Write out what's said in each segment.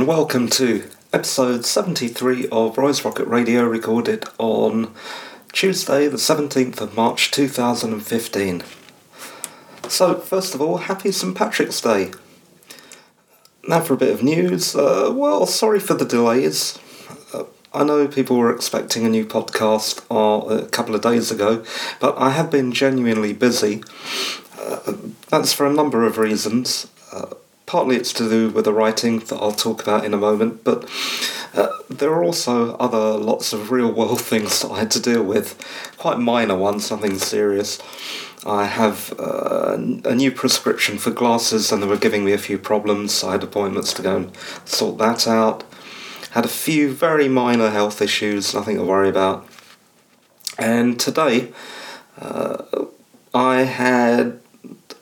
And welcome to episode 73 of Roy's Rocket Radio, recorded on Tuesday, the 17th of March 2015. So, first of all, happy St. Patrick's Day. Now for a bit of news. Uh, well, sorry for the delays. Uh, I know people were expecting a new podcast uh, a couple of days ago, but I have been genuinely busy. Uh, that's for a number of reasons. Uh, partly it's to do with the writing that I'll talk about in a moment, but uh, there are also other lots of real world things that I had to deal with, quite minor ones, nothing serious. I have uh, a new prescription for glasses, and they were giving me a few problems. I had appointments to go and sort that out. Had a few very minor health issues, nothing to worry about. And today, uh, I had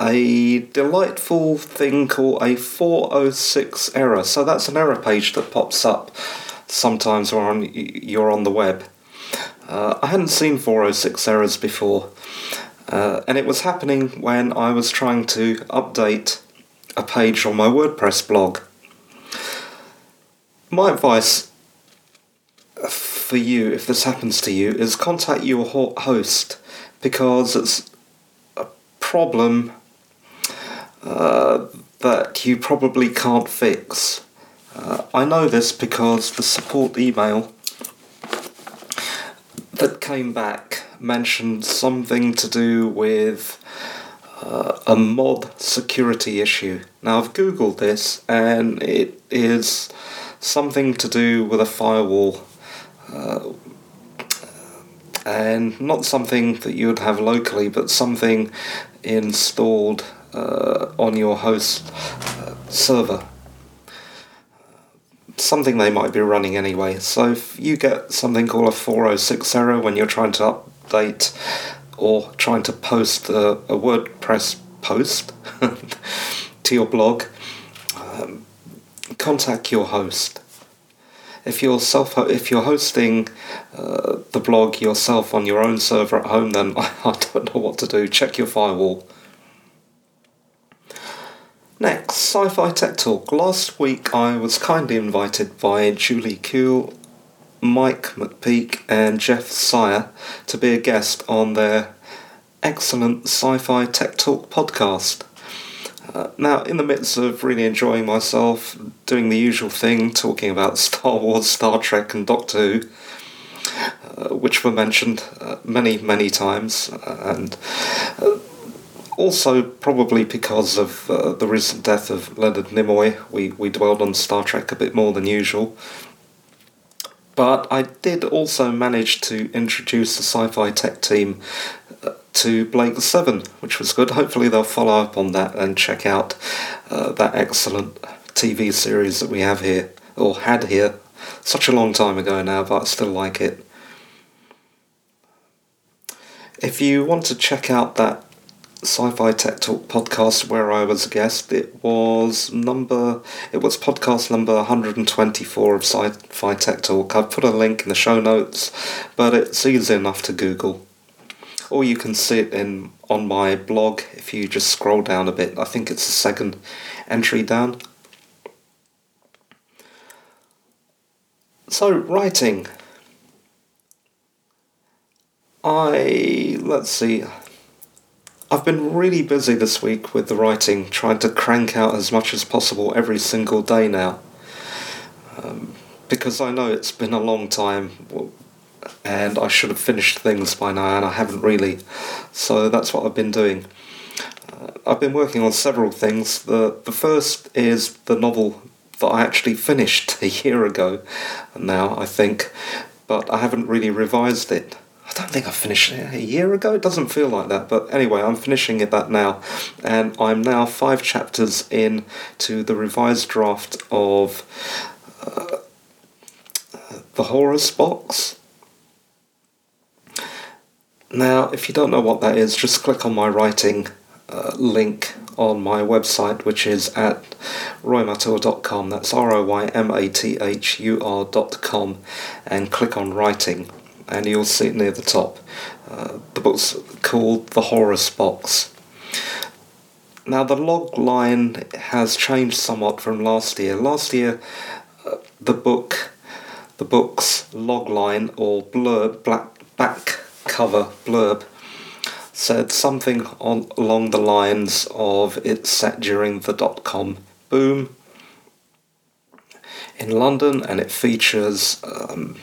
a delightful thing called a 406 error. So that's an error page that pops up sometimes when you're on the web. Uh, I hadn't seen 406 errors before, uh, and it was happening when I was trying to update a page on my WordPress blog. My advice for you, if this happens to you, is contact your host because it's a problem uh, that you probably can't fix. Uh, I know this because the support email that came back mentioned something to do with uh, a mod security issue. Now, I've googled this and it is something to do with a firewall. Uh, and not something that you would have locally, but something installed uh, on your host uh, server. Something they might be running anyway. So if you get something called a 406 error when you're trying to update or trying to post a, a WordPress post to your blog, um, contact your host. If you're self, if you're hosting uh, the blog yourself on your own server at home, then I, I don't know what to do. Check your firewall. Next, Sci Fi Tech Talk. Last week I was kindly invited by Julie Kuehl, Mike McPeak, and Jeff Sire to be a guest on their excellent Sci Fi Tech Talk podcast. Uh, now, in the midst of really enjoying myself, doing the usual thing, talking about Star Wars, Star Trek, and Doctor Who, uh, which were mentioned uh, many, many times, and uh, also, probably because of uh, the recent death of Leonard Nimoy, we, we dwelled on Star Trek a bit more than usual. But I did also manage to introduce the sci fi tech team uh, to Blake 7, which was good. Hopefully, they'll follow up on that and check out uh, that excellent TV series that we have here, or had here, such a long time ago now, but I still like it. If you want to check out that Sci-Fi Tech Talk podcast where I was a guest. It was number it was podcast number 124 of Sci-Fi Tech Talk. I've put a link in the show notes, but it's easy enough to Google. Or you can see it in on my blog if you just scroll down a bit. I think it's the second entry down. So writing. I let's see I've been really busy this week with the writing, trying to crank out as much as possible every single day now. Um, because I know it's been a long time and I should have finished things by now and I haven't really. So that's what I've been doing. Uh, I've been working on several things. The, the first is the novel that I actually finished a year ago now, I think, but I haven't really revised it. I don't think I finished it a year ago. It doesn't feel like that, but anyway, I'm finishing it that now, and I'm now five chapters in to the revised draft of uh, the Horus box. Now, if you don't know what that is, just click on my writing uh, link on my website, which is at roymathur.com. That's R O Y M A T H U R.com, and click on writing and you'll see it near the top. Uh, the book's called The Horus Box. now the log line has changed somewhat from last year. Last year, uh, the book, the book's log line or blurb, black back cover blurb, said something on along the lines of it's set during the dot com boom in London, and it features. Um,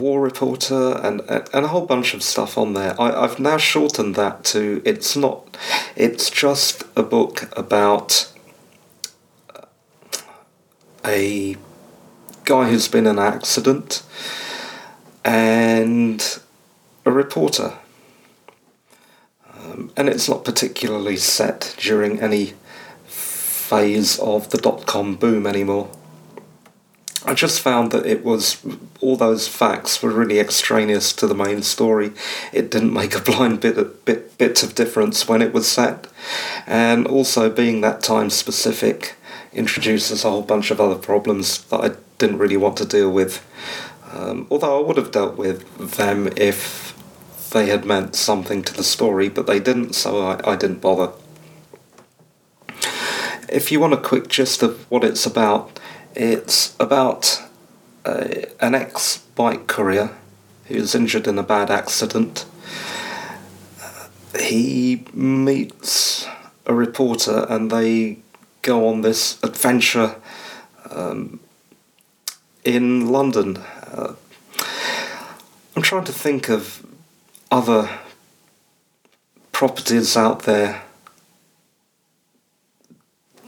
war reporter and and a whole bunch of stuff on there. I, I've now shortened that to it's not it's just a book about a guy who's been in an accident and a reporter. Um, and it's not particularly set during any phase of the dot com boom anymore. I just found that it was all those facts were really extraneous to the main story. It didn't make a blind bit of, bit bit of difference when it was set, and also being that time specific introduces a whole bunch of other problems that I didn't really want to deal with. Um, although I would have dealt with them if they had meant something to the story, but they didn't, so I, I didn't bother. If you want a quick gist of what it's about, it's about uh, an ex bike courier who's injured in a bad accident. Uh, he meets a reporter and they go on this adventure um, in London. Uh, I'm trying to think of other properties out there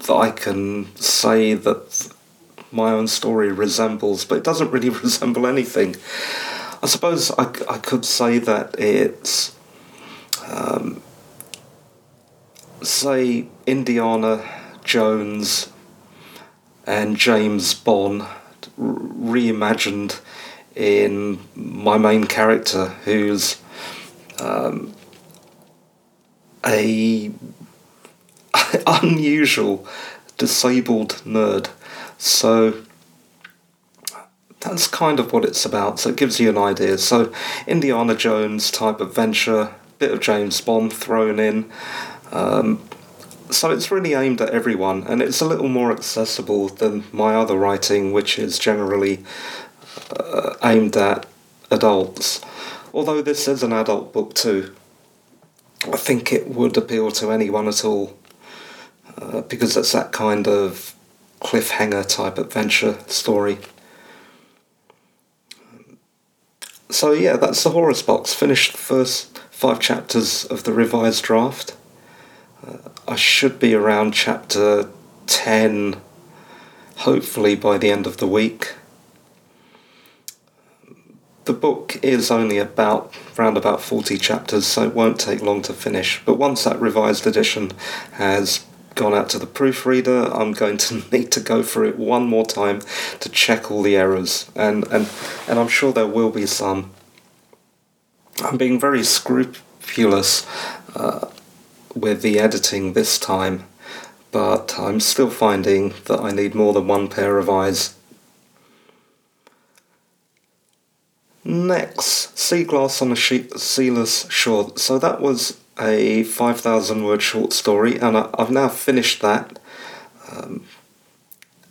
that I can say that my own story resembles, but it doesn't really resemble anything. I suppose I, I could say that it's, um, say, Indiana Jones and James Bond reimagined in my main character, who's um, a unusual disabled nerd so that's kind of what it's about. So it gives you an idea. So Indiana Jones type adventure, bit of James Bond thrown in. Um, so it's really aimed at everyone, and it's a little more accessible than my other writing, which is generally uh, aimed at adults. Although this is an adult book too, I think it would appeal to anyone at all uh, because it's that kind of cliffhanger type adventure story. So yeah, that's the Horus box. Finished the first five chapters of the revised draft. Uh, I should be around chapter ten, hopefully by the end of the week. The book is only about around about 40 chapters, so it won't take long to finish. But once that revised edition has gone out to the proofreader. I'm going to need to go through it one more time to check all the errors, and and and I'm sure there will be some. I'm being very scrupulous uh, with the editing this time, but I'm still finding that I need more than one pair of eyes. Next, Sea Glass on a Sealess Shore. So that was a 5,000 word short story, and I, have now finished that. Um,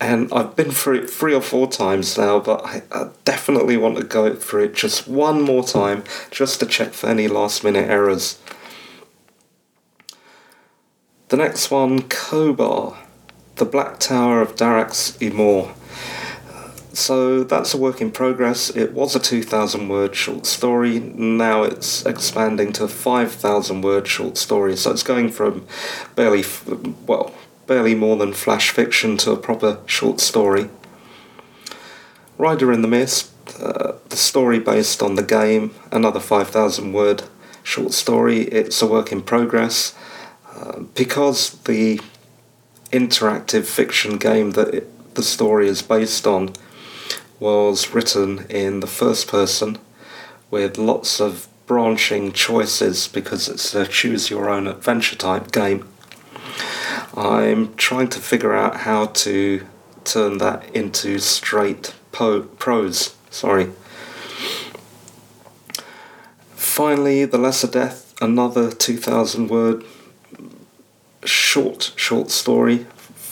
and I've been through it three or four times now, but I, I, definitely want to go through it just one more time, just to check for any last minute errors. The next one, Kobar, The Black Tower of Darax-Emor. So that's a work in progress. It was a 2,000 word short story. Now it's expanding to a 5,000 word short story. So it's going from barely, well, barely more than flash fiction to a proper short story. Rider in the Mist, uh, the story based on the game, another 5,000 word short story. It's a work in progress. Uh, because the interactive fiction game that it, the story is based on was written in the first person with lots of branching choices because it's a choose your own adventure type game. I'm trying to figure out how to turn that into straight po- prose. Sorry. Finally, The Lesser Death, another 2000 word short, short story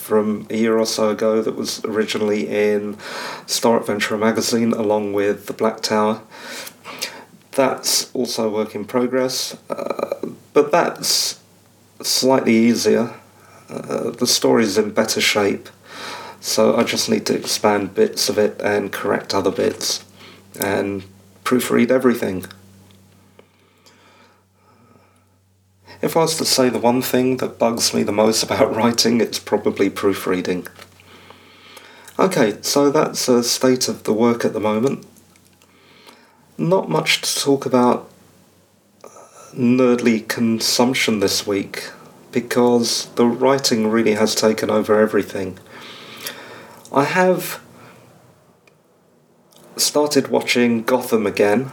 from a year or so ago that was originally in Star Adventurer magazine along with The Black Tower. That's also a work in progress, uh, but that's slightly easier. Uh, the story's in better shape, so I just need to expand bits of it and correct other bits and proofread everything. If I was to say the one thing that bugs me the most about writing, it's probably proofreading. Okay, so that's a state of the work at the moment. Not much to talk about uh, nerdly consumption this week because the writing really has taken over everything. I have started watching Gotham again.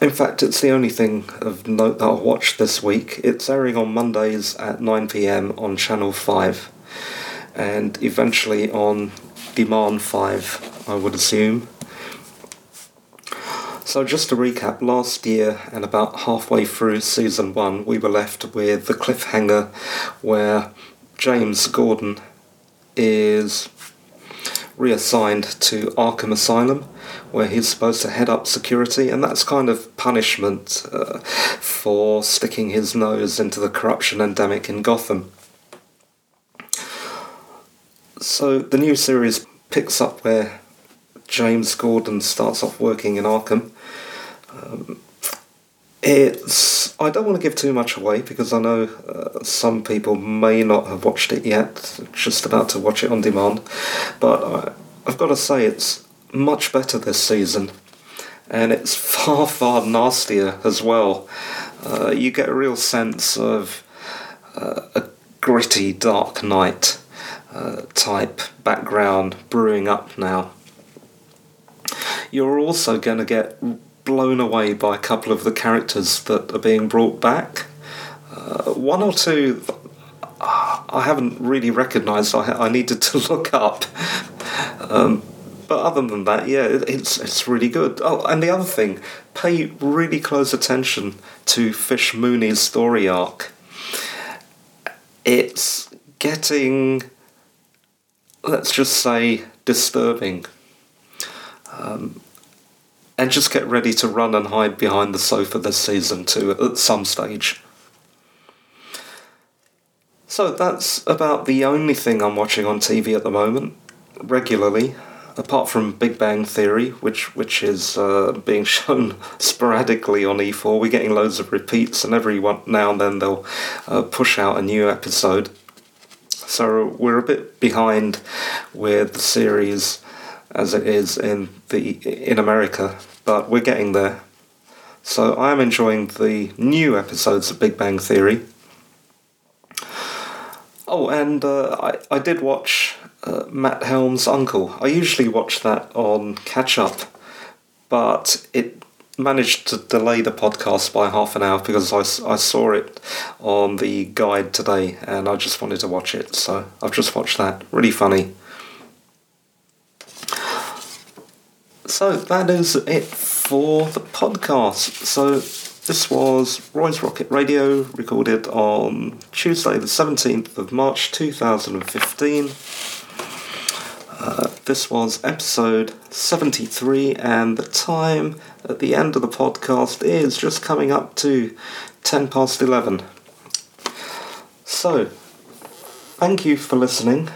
In fact, it's the only thing of note that I'll watch this week. It's airing on Mondays at 9pm on Channel 5 and eventually on Demand 5, I would assume. So, just to recap, last year and about halfway through season 1, we were left with the cliffhanger where James Gordon is reassigned to Arkham Asylum where he's supposed to head up security, and that's kind of punishment uh, for sticking his nose into the corruption endemic in Gotham. So the new series picks up where James Gordon starts off working in Arkham. Um, it's. I don't want to give too much away because I know uh, some people may not have watched it yet, just about to watch it on demand. But I, I've got to say, it's much better this season, and it's far, far nastier as well. Uh, you get a real sense of uh, a gritty, Dark Knight uh, type background brewing up now. You're also going to get blown away by a couple of the characters that are being brought back. Uh, one or two I haven't really recognised. I, I needed to look up. Um, but other than that, yeah, it's it's really good. Oh, and the other thing, pay really close attention to Fish Mooney's story arc. It's getting, let's just say, disturbing. Um, and just get ready to run and hide behind the sofa this season too at some stage. So that's about the only thing I'm watching on TV at the moment, regularly apart from Big Bang Theory, which which is uh, being shown sporadically on E4, we're getting loads of repeats, and every one now and then they'll uh, push out a new episode. So we're a bit behind with the series as it is in the in America, but we're getting there. So I am enjoying the new episodes of Big Bang Theory. Oh, and uh, I I did watch uh, Matt Helm's Uncle. I usually watch that on catch up, but it managed to delay the podcast by half an hour because I, I saw it on the guide today and I just wanted to watch it. So I've just watched that. Really funny. So that is it for the podcast. So this was Roy's Rocket Radio, recorded on Tuesday, the 17th of March 2015. Uh, this was episode 73, and the time at the end of the podcast is just coming up to 10 past 11. So, thank you for listening.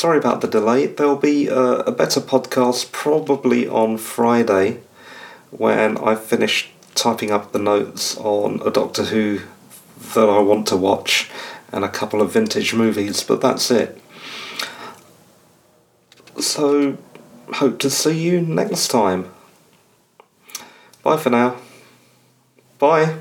Sorry about the delay. There'll be a, a better podcast probably on Friday when I've finished typing up the notes on a Doctor Who that I want to watch and a couple of vintage movies, but that's it. So, hope to see you next time. Bye for now. Bye.